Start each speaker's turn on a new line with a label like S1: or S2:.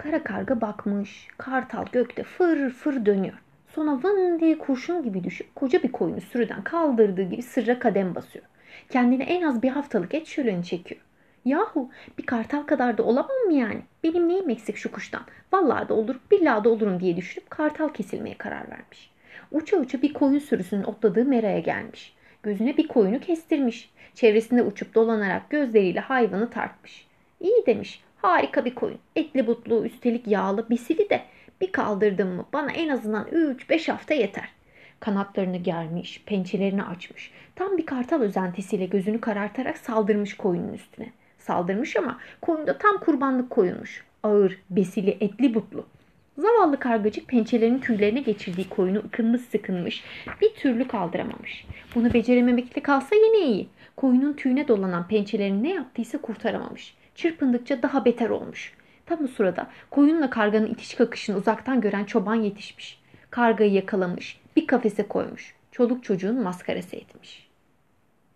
S1: Kara karga bakmış. Kartal gökte fır fır dönüyor. Sonra vın diye kurşun gibi düşüp koca bir koyunu sürüden kaldırdığı gibi sırra kadem basıyor. Kendine en az bir haftalık et şöleni çekiyor. Yahu bir kartal kadar da olamam mı yani? Benim neyim eksik şu kuştan? Vallahi da olur, billahi da olurum diye düşünüp kartal kesilmeye karar vermiş. Uça uça bir koyun sürüsünün otladığı meraya gelmiş. Gözüne bir koyunu kestirmiş. Çevresinde uçup dolanarak gözleriyle hayvanı tartmış. İyi demiş, harika bir koyun. Etli butlu, üstelik yağlı, besili de. Bir kaldırdım mı bana en azından 3-5 hafta yeter. Kanatlarını germiş, pençelerini açmış. Tam bir kartal özentisiyle gözünü karartarak saldırmış koyunun üstüne. Saldırmış ama koyunda tam kurbanlık koyulmuş. Ağır, besili, etli butlu. Zavallı kargacık pençelerinin tüylerine geçirdiği koyunu ıkınmış sıkınmış. Bir türlü kaldıramamış. Bunu becerememekle kalsa yine iyi. Koyunun tüyüne dolanan pençelerini ne yaptıysa kurtaramamış. Çırpındıkça daha beter olmuş. Tam bu sırada koyunla karganın itiş kakışını uzaktan gören çoban yetişmiş. Kargayı yakalamış, bir kafese koymuş. Çoluk çocuğun maskarası etmiş.